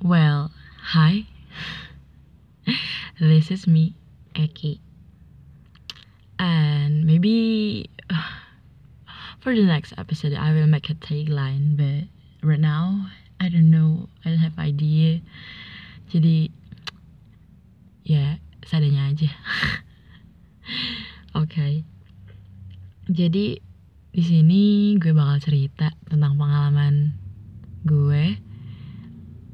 Well, hi. this is me, Eki. And maybe for the next episode I will make a tagline, but right now I don't know, I don't have idea. Jadi ya seadanya aja. Oke. Okay. Jadi di sini gue bakal cerita tentang pengalaman gue.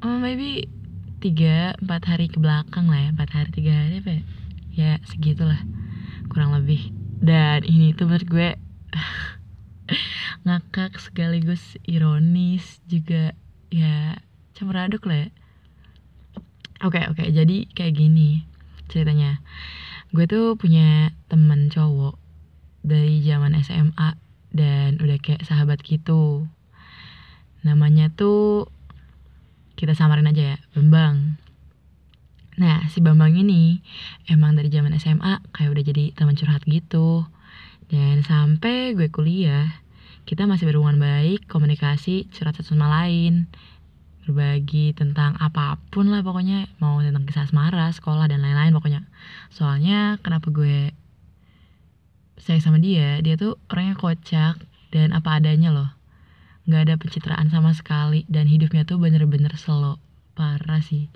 Oh, maybe tiga empat hari ke belakang lah ya. Empat hari tiga hari apa ya, ya segitulah. Kurang lebih. Dan ini tuh menurut gue ngakak sekaligus ironis juga. Ya campur aduk lah ya. Oke okay, oke. Okay, jadi kayak gini ceritanya. Gue tuh punya temen cowok dari zaman SMA dan udah kayak sahabat gitu. Namanya tuh kita samarin aja ya Bambang. Nah si Bambang ini emang dari zaman SMA kayak udah jadi teman curhat gitu. Dan sampai gue kuliah kita masih berhubungan baik komunikasi curhat satu sama lain. Berbagi tentang apa pun lah pokoknya mau tentang kisah asmara sekolah dan lain-lain pokoknya. Soalnya kenapa gue sayang sama dia dia tuh orangnya kocak dan apa adanya loh nggak ada pencitraan sama sekali. Dan hidupnya tuh bener-bener slow. Parah sih.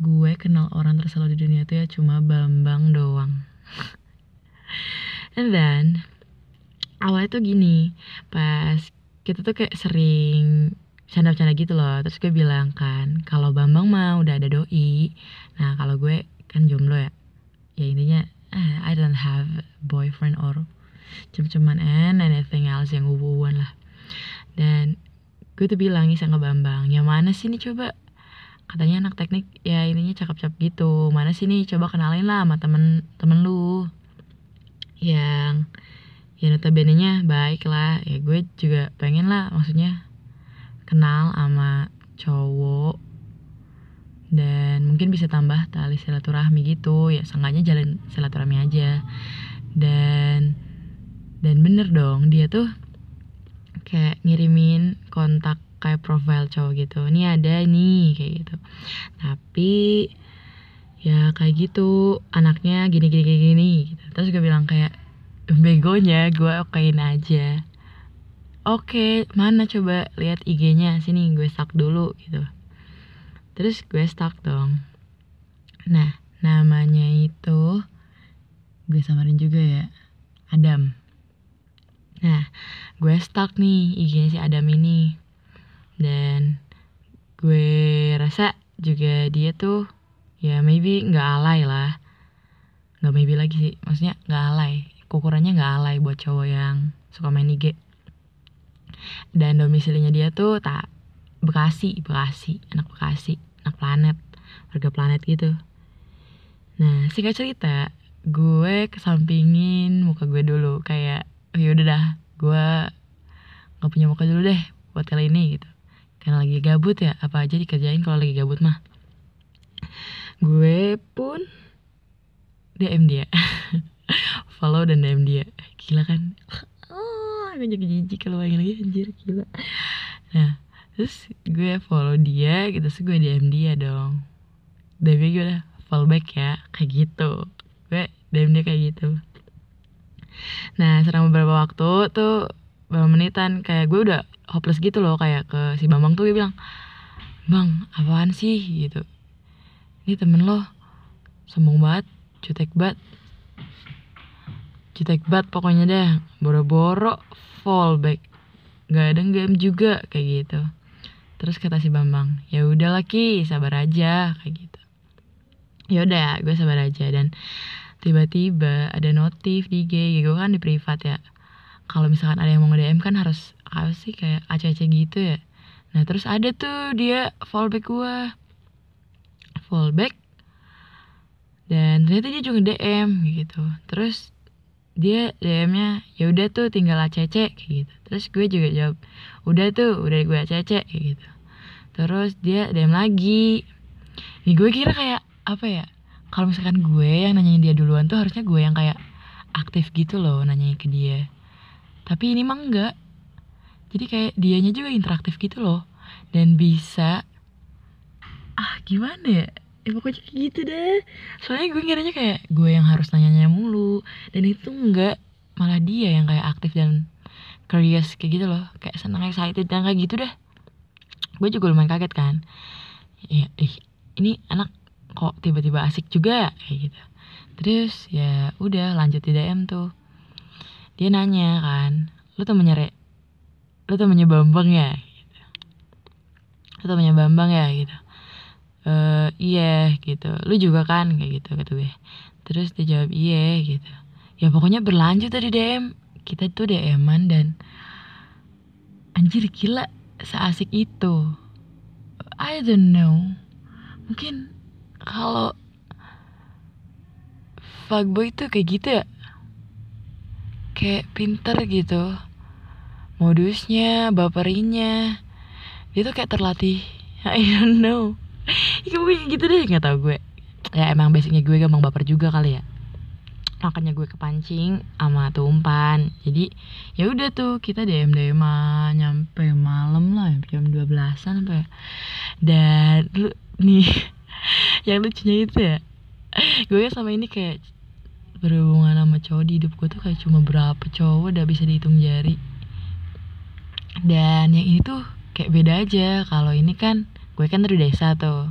Gue kenal orang terselo di dunia tuh ya cuma Bambang doang. And then awalnya tuh gini. Pas kita tuh kayak sering canda-canda gitu loh. Terus gue bilang kan kalau Bambang mah udah ada doi. Nah kalau gue kan jomblo ya. Ya intinya eh, I don't have boyfriend or cuma-cuman and anything else yang hubungan lah dan gue tuh bilang iseng ke Bambang yang mana sih nih coba? Katanya anak teknik ya ininya cakep-cakep gitu. Mana sih nih? Coba kenalin lah sama temen temen lu. Yang ya notabene nya baik lah ya gue juga pengen lah maksudnya kenal sama cowok. Dan mungkin bisa tambah tali silaturahmi gitu. Ya seenggaknya jalan silaturahmi aja. Dan dan bener dong dia tuh kayak ngirimin kontak kayak profile cowok gitu. Ini ada nih kayak gitu. Tapi ya kayak gitu anaknya gini gini gini, gini gitu. terus gue bilang kayak begonya gue okein aja. Oke mana coba lihat IG-nya sini gue stuck dulu gitu. Terus gue stuck dong. Nah namanya itu gue samarin juga ya Adam Nah, gue stuck nih IG si Adam ini. Dan gue rasa juga dia tuh ya maybe nggak alay lah. Nggak maybe lagi sih, maksudnya nggak alay. Ukurannya nggak alay buat cowok yang suka main IG. Dan domisilinya dia tuh tak Bekasi, Bekasi, anak Bekasi, anak planet, warga planet gitu. Nah, singkat cerita, gue kesampingin muka gue dulu kayak oh ya udah dah gue nggak punya muka dulu deh buat kali ini gitu. Karena lagi gabut ya apa aja dikerjain kalau lagi gabut mah. Gue pun DM dia. Follow dan DM dia. Gila kan? Oh gue jadi jijik kalau lagi lagi anjir gila. Nah terus gue follow dia gitu terus gue DM dia dong. DM gue udah follow back ya kayak gitu. Gue DM dia kayak gitu nah selama beberapa waktu tuh beberapa menitan kayak gue udah hopeless gitu loh kayak ke si Bambang tuh gue bilang bang apaan sih? Gitu. Ini temen lo sombong banget cutek banget cutek banget pokoknya deh boro-boro fallback gak ada game juga kayak gitu. Terus kata si Bambang ya udah laki sabar aja kayak gitu. Ya udah gue sabar aja dan tiba-tiba ada notif di IG gue kan di privat ya. Kalau misalkan ada yang mau nge-DM kan harus apa sih kayak aceh-aceh gitu ya. Nah terus ada tuh dia fallback gue fallback. Dan ternyata dia juga DM gitu. Terus dia DM-nya ya udah tuh tinggal acece kayak gitu. Terus gue juga jawab udah tuh udah gue acece kayak gitu. Terus dia DM lagi. Ini gue kira kayak apa ya kalau misalkan gue yang nanyain dia duluan tuh harusnya gue yang kayak aktif gitu loh nanyain ke dia. Tapi ini mah enggak. Jadi kayak dianya juga interaktif gitu loh. Dan bisa ah gimana ya? Ya pokoknya gitu deh. Soalnya gue ngiranya kayak gue yang harus nanya-nanya mulu. Dan itu enggak. Malah dia yang kayak aktif dan curious kayak gitu loh. Kayak seneng excited dan kayak gitu deh. Gue juga lumayan kaget kan. Ya ih ini anak kok tiba-tiba asik juga kayak gitu. Terus ya udah lanjut di DM tuh. Dia nanya kan lu temennya re lu temennya Bambang ya? Gitu. lu temennya Bambang ya? gitu. Eh iya gitu. Lu juga kan? kayak gitu kata gue. Terus dia jawab iya gitu. Ya pokoknya berlanjut tadi DM kita tuh DM-an dan anjir gila seasik itu. I don't know. Mungkin kalau fuckboy tuh kayak gitu ya. Kayak pinter gitu. Modusnya baperinya. Dia tuh kayak terlatih. I don't know. Ya kayak gitu deh nggak tau gue. Ya emang basicnya gue gampang baper juga kali ya. Makanya gue kepancing sama tuh umpan. Jadi ya udah tuh kita dm dm nyampe malam lah jam 12an sampai dan lu nih yang lucunya itu ya. Gue sama ini kayak berhubungan sama cowok di hidup gue tuh kayak cuma berapa cowok udah bisa dihitung jari. Dan yang ini tuh kayak beda aja. Kalau ini kan gue kan dari desa tuh.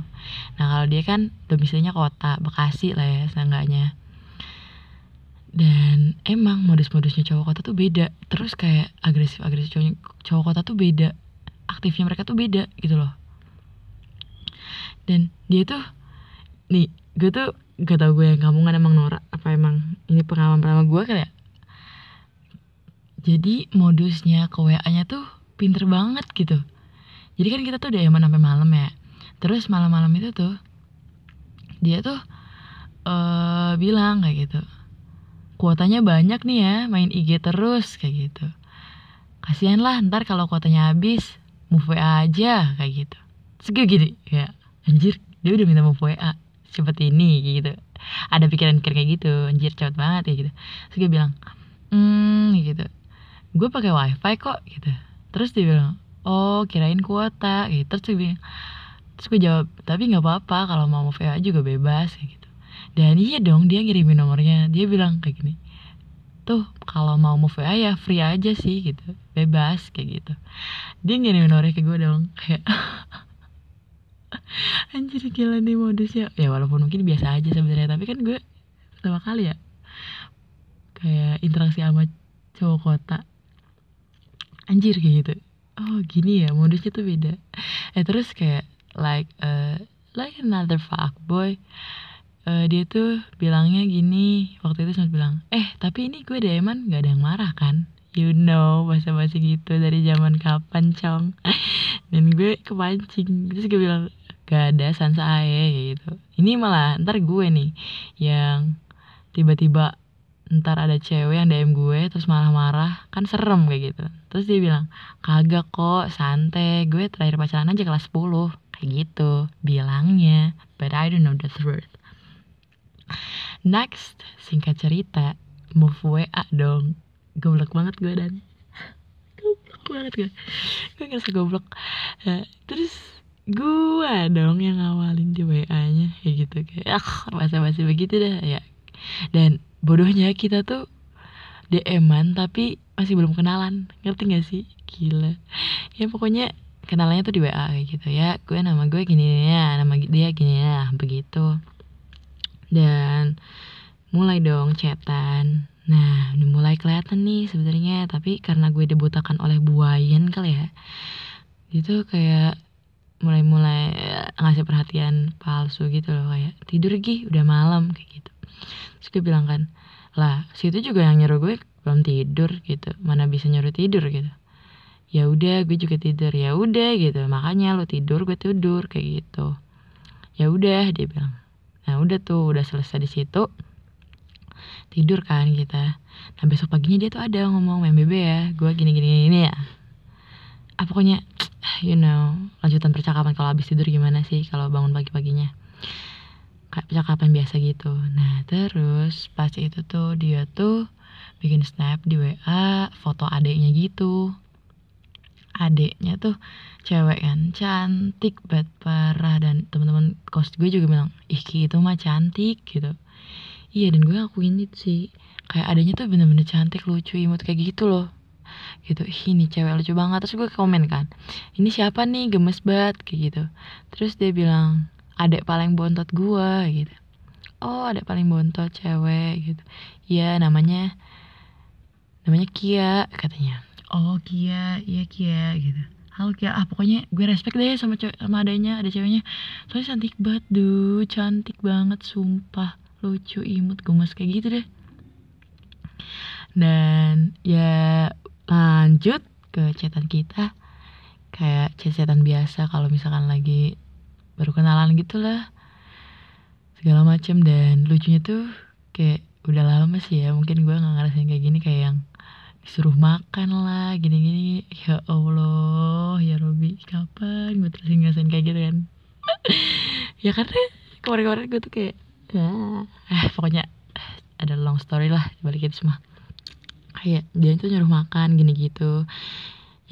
Nah kalau dia kan domisilinya kota bekasi lah ya seenggaknya. Dan emang modus-modusnya cowok kota tuh beda. Terus kayak agresif agresif cowok cowok kota tuh beda. Aktifnya mereka tuh beda gitu loh dan dia tuh nih gue tuh gak tau gue yang kamu kan emang norak apa emang ini pengalaman pertama gue kayak jadi modusnya ke WA nya tuh pinter banget gitu. Jadi kan kita tuh udah emang sampai malam ya. Terus malam-malam itu tuh dia tuh uh, bilang kayak gitu kuotanya banyak nih ya main IG terus kayak gitu. Kasihan lah ntar kalau kuotanya habis move WA aja kayak gitu. Gue gini ya anjir dia udah minta move WA cepet ini gitu. Ada pikiran-pikiran kayak gitu anjir cepet banget ya gitu. Terus gue bilang hmm gitu. Gue pakai wifi kok gitu. Terus dia bilang oh kirain kuota gitu. Terus gue bilang terus gue jawab tapi nggak apa-apa kalau mau WA juga bebas gitu. Dan iya dong dia ngirimin nomornya. Dia bilang kayak gini tuh kalau mau move WA ya free aja sih gitu. Bebas kayak gitu. Dia ngirimin nomornya ke gue dong kayak anjir gila nih modusnya. Ya walaupun mungkin biasa aja sebenarnya tapi kan gue pertama kali ya kayak interaksi sama cowok kota. Anjir kayak gitu. Oh gini ya modusnya tuh beda. Eh terus kayak like uh, like another fuck boy uh, dia tuh bilangnya gini waktu itu sempat bilang eh tapi ini gue deman gak ada yang marah kan? You know bahasa bahasa gitu dari zaman kapan cong dan gue kepancing. Terus gue bilang gak ada sansa ae gitu. Ini malah ntar gue nih yang tiba-tiba ntar ada cewek yang DM gue terus marah-marah kan serem kayak gitu. Terus dia bilang kagak kok santai. Gue terakhir pacaran aja kelas 10 kayak gitu bilangnya. But I don't know the truth. Next singkat cerita move WA dong. Goblok banget gue dan. Goblok banget gue. Gue ngerasa goblok. Uh, terus gue dong yang ngawalin di WA nya kayak gitu. Kayak ah bahasa-bahasa begitu dah. Ya. Dan bodohnya kita tuh DM-an tapi masih belum kenalan. Ngerti gak sih? Gila. Ya pokoknya kenalannya tuh di WA kayak gitu ya. Gue nama gue gini ya nama dia gini ya begitu. Dan mulai dong chatan. Nah udah mulai kelihatan nih sebenarnya tapi karena gue dibutakan oleh buayan kali ya itu kayak mulai-mulai ngasih perhatian palsu gitu loh kayak tidur gih udah malam kayak gitu. Terus gue bilang kan lah situ juga yang nyuruh gue belum tidur gitu. Mana bisa nyuruh tidur gitu. Ya udah gue juga tidur. Ya udah gitu. Makanya lo tidur gue tidur kayak gitu. Ya udah dia bilang. Nah udah tuh udah selesai di situ tidur kan kita. Nah besok paginya dia tuh ada ngomong main bebe ya gue gini gini ini ya ah pokoknya you know lanjutan percakapan kalau habis tidur gimana sih? Kalau bangun pagi paginya kayak percakapan biasa gitu. Nah terus pas itu tuh dia tuh bikin snap di WA foto adiknya gitu. Adeknya tuh cewek kan cantik banget parah. Dan teman-teman kos gue juga bilang ih itu mah cantik gitu. Iya dan gue akuin itu sih. Kayak adanya tuh bener-bener cantik lucu imut kayak gitu loh gitu ini cewek lucu banget. Terus gue komen kan ini siapa nih? Gemes banget kayak gitu. Terus dia bilang adek paling bontot gue gitu. Oh adek paling bontot cewek gitu. Iya namanya namanya Kia katanya. Oh Kia iya Kia gitu. Halo Kia. Ah pokoknya gue respect deh sama cewek sama adanya ada ceweknya. Soalnya cantik banget duh cantik banget sumpah. Lucu imut gemes kayak gitu deh. Dan ya lanjut ke chatan kita. Kayak chat-chatan biasa kalau misalkan lagi baru kenalan gitu lah segala macam dan lucunya tuh kayak udah lama sih ya mungkin gue nggak ngerasain kayak gini kayak yang disuruh makan lah gini-gini. Ya Allah ya Robi kapan gue terus ngerasain kayak gitu kan? Ya karena kemarin-kemarin gue tuh kayak ah, eh pokoknya ada long story lah balik itu semua kayak dia tuh nyuruh makan gini gitu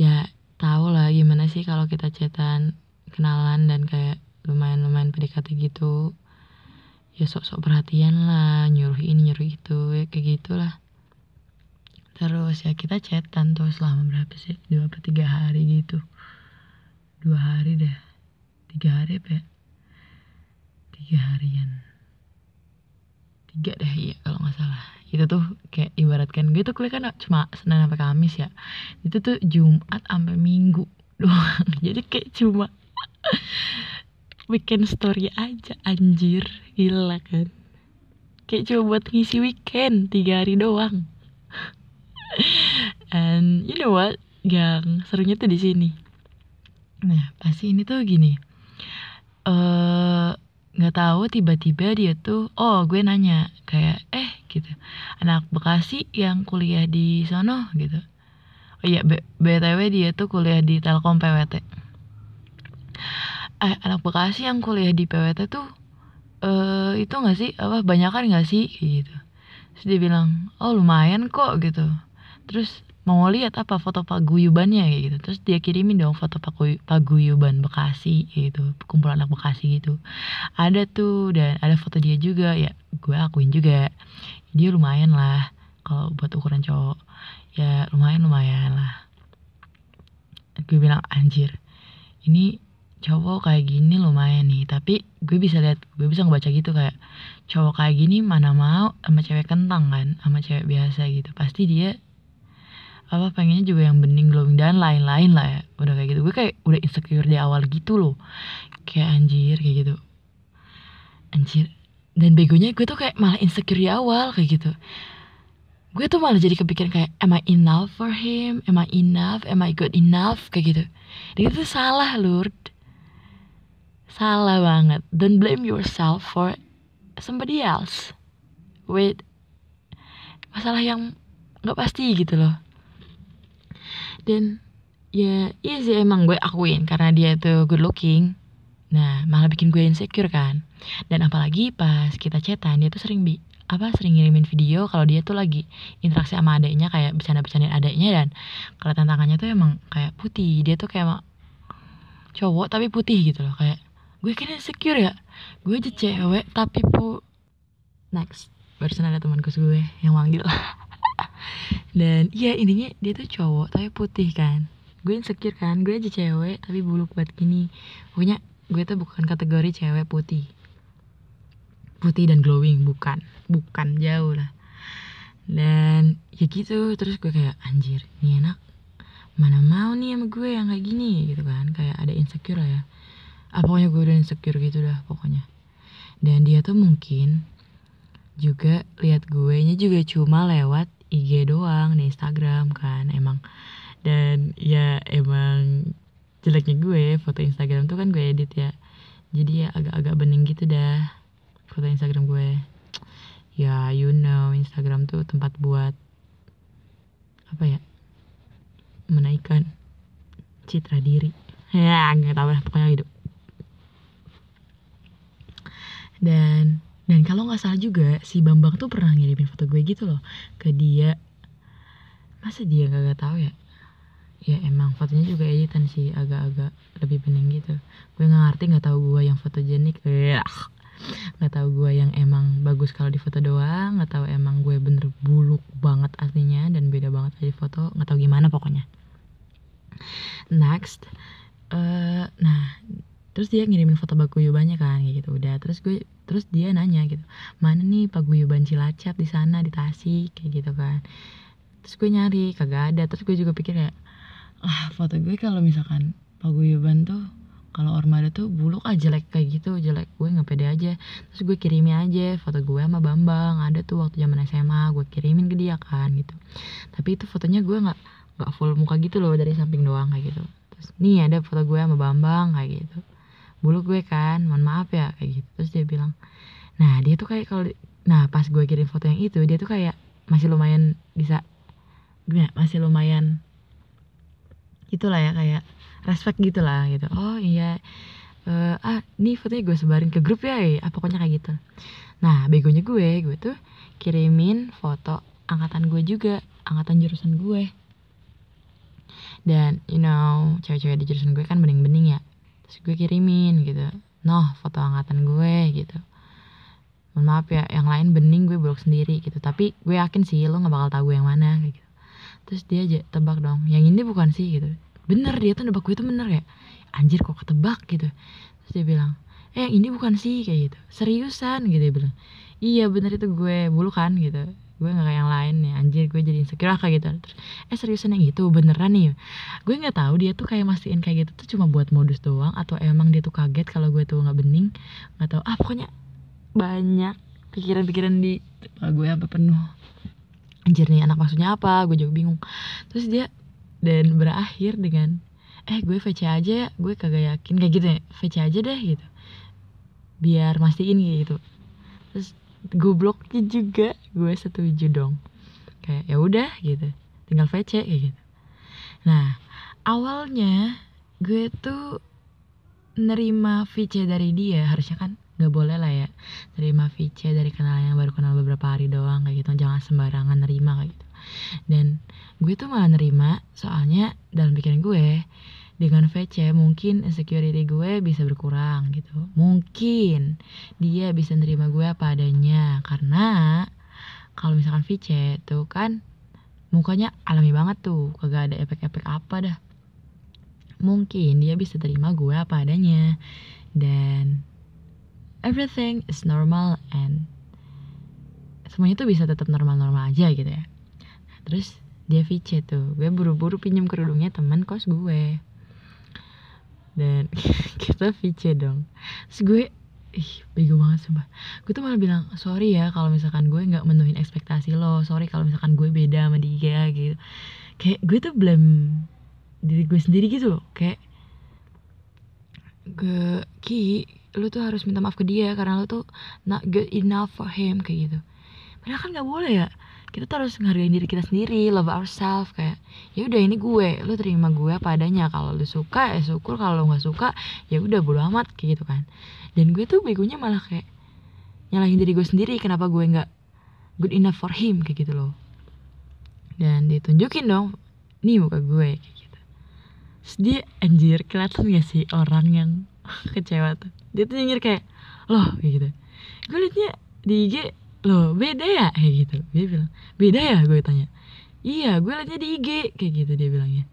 ya tau lah gimana sih kalau kita cetan kenalan dan kayak lumayan-lumayan PDKT gitu. Ya sok-sok perhatian lah nyuruh ini nyuruh itu ya kayak gitulah. Terus ya kita chatan tuh selama berapa sih? Dua atau tiga hari gitu. Dua hari deh. Tiga hari apa ya? Tiga harian. Tiga deh iya kalau nggak salah itu tuh kayak ibaratkan gue tuh kuliah kan cuma senin sampai kamis ya. Itu tuh jumat sampai minggu doang. Jadi kayak cuma weekend story aja anjir. Gila kan. Kayak cuma buat ngisi weekend tiga hari doang. And you know what yang serunya tuh di sini. Nah pasti ini tuh gini. Eh uh, nggak tahu tiba-tiba dia tuh oh gue nanya kayak eh gitu. Anak Bekasi yang kuliah di sono gitu. Oh iya btw dia tuh kuliah di Telkom PWT eh anak Bekasi yang kuliah di PWT tuh eh itu nggak sih? Apa banyak kan nggak sih? Gitu. Terus dia bilang oh lumayan kok gitu. Terus mau lihat apa foto paguyubannya kayak gitu. Terus dia kirimin dong foto paguyuban Bekasi gitu kumpulan anak Bekasi gitu. Ada tuh dan ada foto dia juga ya gue akuin juga. Dia lumayan lah kalau buat ukuran cowok. Ya lumayan lumayan lah. Gue bilang anjir ini cowok kayak gini lumayan nih. Tapi gue bisa lihat gue bisa ngebaca gitu kayak cowok kayak gini mana mau sama cewek kentang kan sama cewek biasa gitu. Pasti dia apa pengennya juga yang bening glowing dan lain-lain lah ya. Udah kayak gitu. Gue kayak udah insecure di awal gitu loh. Kayak anjir kayak gitu. Anjir. Dan begonya gue tuh kayak malah insecure di awal kayak gitu. Gue tuh malah jadi kepikiran kayak am I enough for him? Am I enough? Am I good enough? Kayak gitu. Dan itu salah lur salah banget. Don't blame yourself for somebody else with masalah yang nggak pasti gitu loh dan ya iya sih emang gue akuin karena dia tuh good looking. Nah malah bikin gue insecure kan. Dan apalagi pas kita chatan dia tuh sering bi apa sering ngirimin video kalau dia tuh lagi interaksi sama adiknya kayak bercanda-bercandain adiknya dan kalau tantangannya tuh emang kayak putih. Dia tuh kayak cowok tapi putih gitu loh kayak gue kira insecure ya. Gue aja cewek tapi pu next barusan ada temanku gue yang manggil dan ya intinya dia tuh cowok tapi putih kan. Gue insecure kan gue aja cewek tapi bulu buat gini. Pokoknya gue tuh bukan kategori cewek putih. Putih dan glowing bukan. Bukan jauh lah. Dan ya gitu terus gue kayak anjir ini enak. Mana mau nih sama gue yang kayak gini gitu kan. Kayak ada insecure lah ya. Ah pokoknya gue udah insecure gitu dah pokoknya. Dan dia tuh mungkin juga lihat gue nya juga cuma lewat IG doang di Instagram kan emang. Dan ya emang jeleknya gue foto Instagram tuh kan gue edit ya. Jadi ya agak-agak bening gitu dah foto Instagram gue. Ya you know Instagram tuh tempat buat apa ya menaikkan citra diri. Ya nggak tahu lah pokoknya gitu. Dan dan kalau nggak salah juga si Bambang tuh pernah ngirimin foto gue gitu loh ke dia. Masa dia nggak tahu ya? Ya emang fotonya juga editan sih agak-agak lebih bening gitu. Gue nggak ngerti nggak tahu gue yang fotogenik ya nggak tahu gue yang emang bagus kalau di foto doang nggak tahu emang gue bener buluk banget aslinya dan beda banget di foto nggak tahu gimana pokoknya. Next uh, nah terus dia ngirimin foto paguyubannya kan kayak gitu. Udah terus gue terus dia nanya gitu mana nih paguyuban cilacap di sana di Tasik? Kayak gitu kan. Terus gue nyari kagak ada. Terus gue juga pikir kayak ah foto gue kalau misalkan paguyuban tuh kalau Ormada tuh buluk aja jelek kayak gitu jelek. Gue nggak pede aja. Terus gue kirimin aja foto gue sama Bambang. Ada tuh waktu zaman SMA gue kirimin ke dia kan gitu. Tapi itu fotonya gue nggak nggak full muka gitu loh dari samping doang kayak gitu. Terus nih ada foto gue sama Bambang kayak gitu buluk gue kan mohon maaf ya kayak gitu. Terus dia bilang nah dia tuh kayak kalau nah pas gue kirim foto yang itu dia tuh kayak masih lumayan bisa gimana masih lumayan gitulah ya kayak respect gitu lah gitu. Oh iya uh, ah ini fotonya gue sebarin ke grup ya ya pokoknya kayak gitu. Nah begonya gue gue tuh kirimin foto angkatan gue juga angkatan jurusan gue. Dan you know cewek-cewek di jurusan gue kan bening-bening ya terus gue kirimin gitu. Noh foto angkatan gue gitu. Mohon maaf ya yang lain bening gue blok sendiri gitu. Tapi gue yakin sih lo gak bakal tahu yang mana gitu. Terus dia aja tebak dong. Yang ini bukan sih gitu. Bener dia tuh nebak gue tuh bener kayak anjir kok ketebak? gitu. Terus dia bilang eh yang ini bukan sih kayak gitu. Seriusan? gitu dia bilang. Iya bener itu gue bulu kan gitu gue gak kayak yang lain ya anjir gue jadi insecure kayak gitu. Terus eh seriusan yang itu beneran nih? Gue nggak tahu dia tuh kayak mastiin kayak gitu tuh cuma buat modus doang atau emang dia tuh kaget kalau gue tuh nggak bening? Nggak tahu. Ah pokoknya banyak pikiran-pikiran di gue apa penuh. Anjir nih anak maksudnya apa? Gue juga bingung. Terus dia dan berakhir dengan eh gue VC aja ya gue kagak yakin. Kayak gitu ya VC aja deh gitu. Biar mastiin gitu. Terus gobloknya juga. Gue setuju dong. Kayak ya udah gitu. Tinggal VC kayak gitu. Nah awalnya gue tuh nerima VC dari dia harusnya kan nggak boleh lah ya. Nerima VC dari kenal yang baru kenal beberapa hari doang kayak gitu. Jangan sembarangan nerima kayak gitu. Dan gue tuh malah nerima soalnya dalam pikiran gue dengan VC mungkin insecurity gue bisa berkurang gitu. Mungkin dia bisa nerima gue apa adanya. Karena kalau misalkan VC tuh kan mukanya alami banget tuh. Kagak ada efek-efek apa dah. Mungkin dia bisa terima gue apa adanya. Dan everything is normal and semuanya tuh bisa tetap normal-normal aja gitu ya. Terus dia VC tuh. Gue buru-buru pinjam kerudungnya teman kos gue dan kita VC dong. Terus gue ih bego banget sumpah. Gue tuh malah bilang sorry ya kalau misalkan gue nggak menuhin ekspektasi lo. Sorry kalau misalkan gue beda sama dia gitu. Kayak gue tuh blame diri gue sendiri gitu loh. Kayak gue ki lu tuh harus minta maaf ke dia karena lu tuh not good enough for him kayak gitu. Padahal kan nggak boleh ya kita tuh harus ngehargain diri kita sendiri love ourselves kayak ya udah ini gue lu terima gue apa adanya. Kalau lu suka ya syukur. Kalau lu nggak suka ya udah bodo amat kayak gitu kan. Dan gue tuh begonya malah kayak nyalahin diri gue sendiri kenapa gue nggak good enough for him kayak gitu loh. Dan ditunjukin dong nih muka gue kayak gitu. Dia anjir kelihatan gak sih orang yang kecewa tuh? Dia tuh nyindir kayak loh kayak gitu. Gue liatnya di IG loh beda ya? Kayak gitu. Dia bilang beda ya? Gue tanya. Iya gue liatnya di IG kayak gitu dia bilangnya.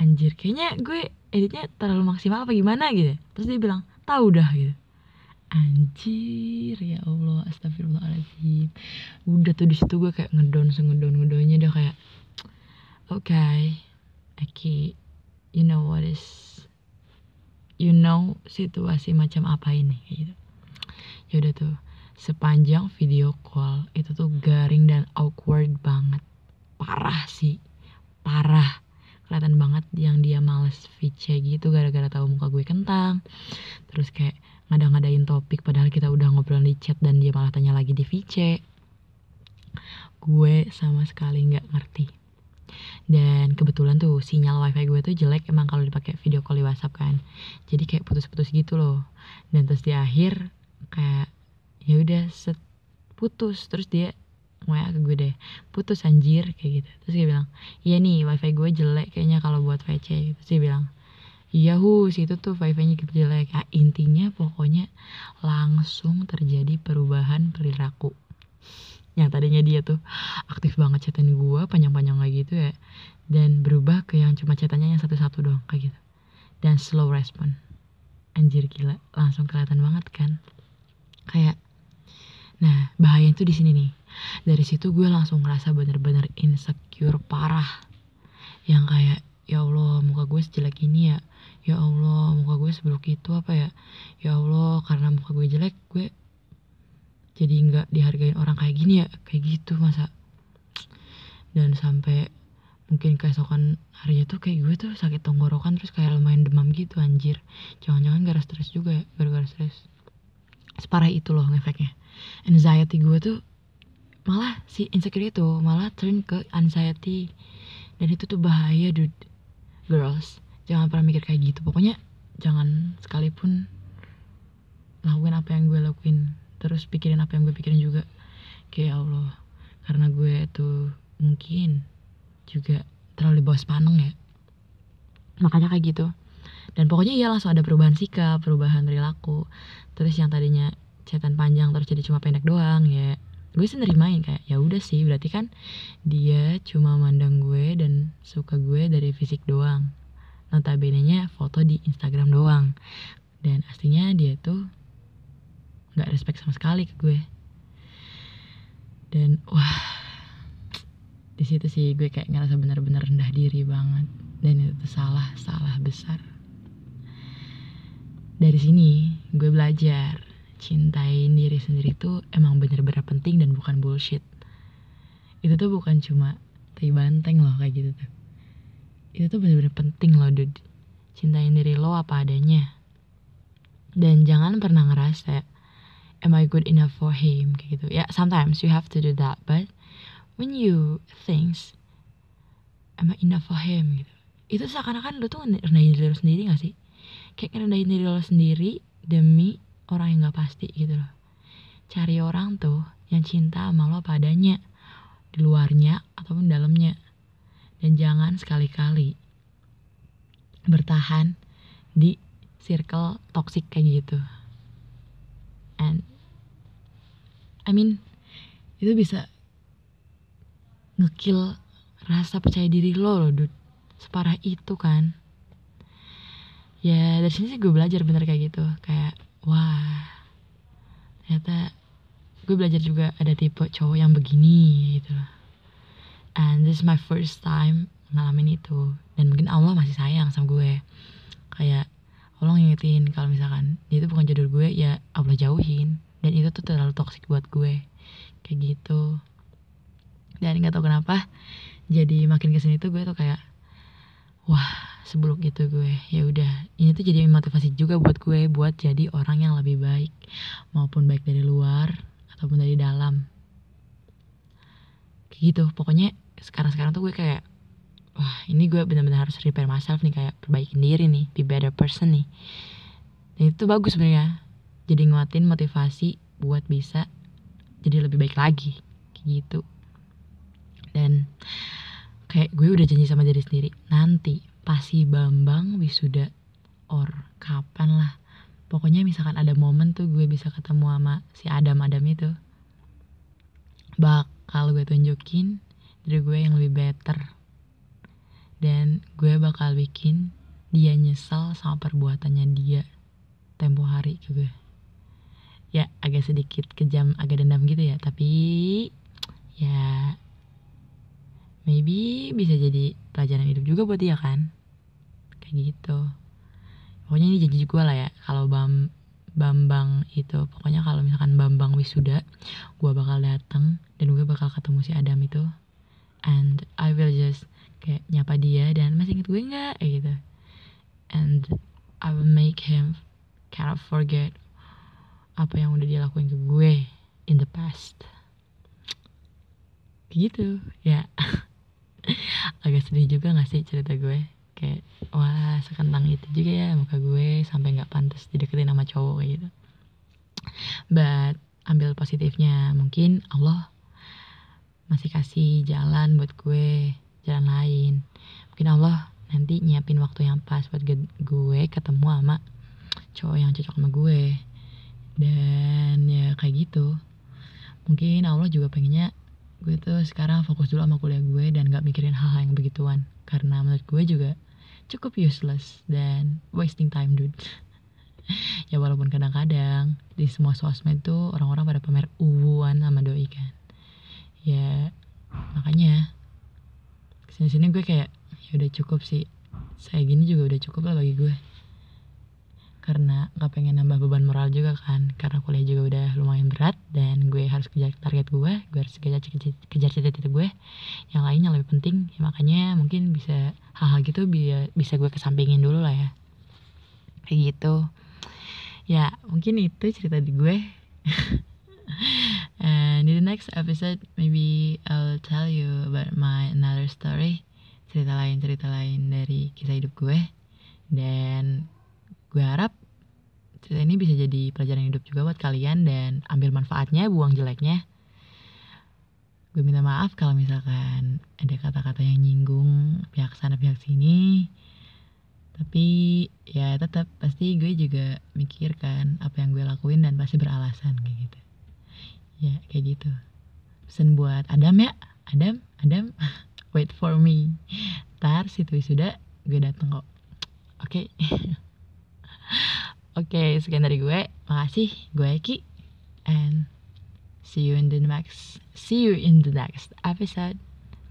Anjir kayaknya gue editnya terlalu maksimal apa gimana? Gitu. Terus dia bilang tahu dah gitu. Anjir ya Allah astagfirullahaladzim. Udah tuh di situ gue kayak ngedon ngedon ngedonnya udah kayak oke okay, Aki you know what is you know situasi macam apa ini? Kayak gitu. Ya udah tuh sepanjang video call itu tuh garing dan awkward banget. Parah sih. Parah. Kelihatan banget yang dia males VC gitu gara-gara tahu muka gue kentang. Terus kayak ngada-ngadain topik padahal kita udah ngobrol di chat dan dia malah tanya lagi di VC gue sama sekali nggak ngerti. Dan kebetulan tuh sinyal wifi gue tuh jelek emang kalau dipakai video call di WhatsApp kan. Jadi kayak putus-putus gitu loh. Dan terus di akhir kayak ya udah set putus terus dia WA ke gue deh putus anjir kayak gitu. Terus dia bilang iya nih wifi gue jelek kayaknya kalau buat VC terus dia bilang iya hu situ tuh wifi-nya gitu jelek. Ya, intinya pokoknya langsung terjadi perubahan perilaku. Yang tadinya dia tuh aktif banget chatin gue panjang-panjang kayak gitu ya dan berubah ke yang cuma chatannya yang satu-satu doang kayak gitu. Dan slow respon. Anjir gila. Langsung kelihatan banget kan? Kayak nah bahaya itu di sini nih. Dari situ gue langsung ngerasa bener-bener insecure parah. Yang kayak ya Allah muka gue sejelek ini ya. Ya Allah muka gue seburuk itu apa ya? Ya Allah karena muka gue jelek gue jadi nggak dihargain orang kayak gini ya. Kayak gitu masa. Dan sampai mungkin keesokan hari itu kayak gue tuh sakit tenggorokan terus kayak lumayan demam gitu anjir. Jangan-jangan gara stres juga ya gara-gara stres. Separah itu loh efeknya anxiety gue tuh malah si insecure itu malah turn ke anxiety. Dan itu tuh bahaya dude. Girls jangan pernah mikir kayak gitu. Pokoknya jangan sekalipun lakuin apa yang gue lakuin. Terus pikirin apa yang gue pikirin juga. Kayak Allah karena gue tuh mungkin juga terlalu bawah sepaneng ya. Makanya kayak gitu. Dan pokoknya ya langsung ada perubahan sikap perubahan perilaku. Terus yang tadinya catatan panjang terus jadi cuma pendek doang ya. Gue sih nerimain kayak ya udah sih berarti kan dia cuma mandang gue dan suka gue dari fisik doang. Notabene nya foto di Instagram doang. Dan aslinya dia tuh nggak respect sama sekali ke gue. Dan wah di situ sih gue kayak ngerasa bener-bener rendah diri banget. Dan itu tuh salah salah besar. Dari sini gue belajar cintain diri sendiri tuh emang bener-bener penting dan bukan bullshit. Itu tuh bukan cuma tai banteng loh kayak gitu tuh. Itu tuh bener-bener penting loh dude cintain diri lo apa adanya. Dan jangan pernah ngerasa am I good enough for him? kayak gitu. Ya yeah, sometimes you have to do that but when you think am I enough for him? gitu. Itu seakan-akan lu tuh rendahin diri lo sendiri gak sih? Kayak rendahin diri lo sendiri demi orang yang gak pasti gitu loh. Cari orang tuh yang cinta sama lo padanya di luarnya ataupun dalamnya. Dan jangan sekali-kali bertahan di circle toxic kayak gitu. And I mean itu bisa ngekill rasa percaya diri lo loh dude. Separah itu kan. Ya dari sini sih gue belajar bener kayak gitu. Kayak wah ternyata gue belajar juga ada tipe cowok yang begini gitu loh. And this is my first time ngalamin itu. Dan mungkin Allah masih sayang sama gue. Kayak Allah ngingetin kalau misalkan dia itu bukan jodoh gue ya Allah jauhin. Dan itu tuh terlalu toksik buat gue. Kayak gitu. Dan nggak tahu kenapa jadi makin ke sini tuh gue tuh kayak wah sebelum itu gue. Ya udah ini tuh jadi motivasi juga buat gue buat jadi orang yang lebih baik maupun baik dari luar ataupun dari dalam. Kayak gitu pokoknya sekarang sekarang tuh gue kayak wah ini gue benar-benar harus repair myself nih kayak perbaikin diri nih be better person nih. Dan itu bagus sebenarnya jadi nguatin motivasi buat bisa jadi lebih baik lagi kayak gitu. Dan kayak gue udah janji sama diri sendiri nanti pasti Bambang wisuda or kapan lah. Pokoknya misalkan ada momen tuh gue bisa ketemu sama si Adam Adam itu. Bakal gue tunjukin diri gue yang lebih better. Dan gue bakal bikin dia nyesal sama perbuatannya dia tempo hari ke gue. Ya agak sedikit kejam agak dendam gitu ya tapi ya maybe bisa jadi pelajaran hidup juga buat dia kan? Kayak gitu. Pokoknya ini janji gue lah ya kalau bam Bambang itu pokoknya kalau misalkan Bambang wisuda gue bakal datang dan gue bakal ketemu si Adam itu. And I will just kayak nyapa dia dan masih inget gue nggak? Kayak gitu. And I will make him kind of forget apa yang udah dia lakuin ke gue in the past. Gitu ya agak sedih juga gak sih cerita gue? Kayak wah sekentang itu juga ya muka gue sampai nggak pantas dideketin sama cowok gitu. But ambil positifnya mungkin Allah masih kasih jalan buat gue jalan lain. Mungkin Allah nanti nyiapin waktu yang pas buat gue ketemu sama cowok yang cocok sama gue. Dan ya kayak gitu. Mungkin Allah juga pengennya gue tuh sekarang fokus dulu sama kuliah gue dan gak mikirin hal-hal yang begituan. Karena menurut gue juga cukup useless dan wasting time dude. Ya walaupun kadang-kadang di semua sosmed tuh orang-orang pada pamer uwan sama doi kan. Ya makanya ke sini-sini gue kayak ya udah cukup sih. Saya gini juga udah cukup lah bagi gue karena gak pengen nambah beban moral juga kan. Karena kuliah juga udah lumayan berat dan gue harus kejar target gue gue harus kejar kejar cita-cita gue. Yang lainnya lebih penting ya makanya mungkin bisa hal-hal gitu bisa bisa gue kesampingin dulu lah ya. Kayak gitu. Ya mungkin itu cerita di gue. And in the next episode maybe I'll tell you about my another story. Cerita lain cerita lain dari kisah hidup gue. Dan gue harap cerita ini bisa jadi pelajaran hidup juga buat kalian dan ambil manfaatnya, buang jeleknya. Gue minta maaf kalau misalkan ada kata-kata yang nyinggung pihak sana pihak sini. Tapi ya tetap pasti gue juga mikirkan apa yang gue lakuin dan pasti beralasan kayak gitu. Ya kayak gitu. Pesan buat Adam ya, Adam, Adam, wait for me. Ntar situ sudah gue dateng kok. Oke. Okay. Oke, okay, sekian dari gue. Makasih, gue Eki. And see you in the next see you in the next episode.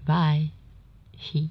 Bye. He.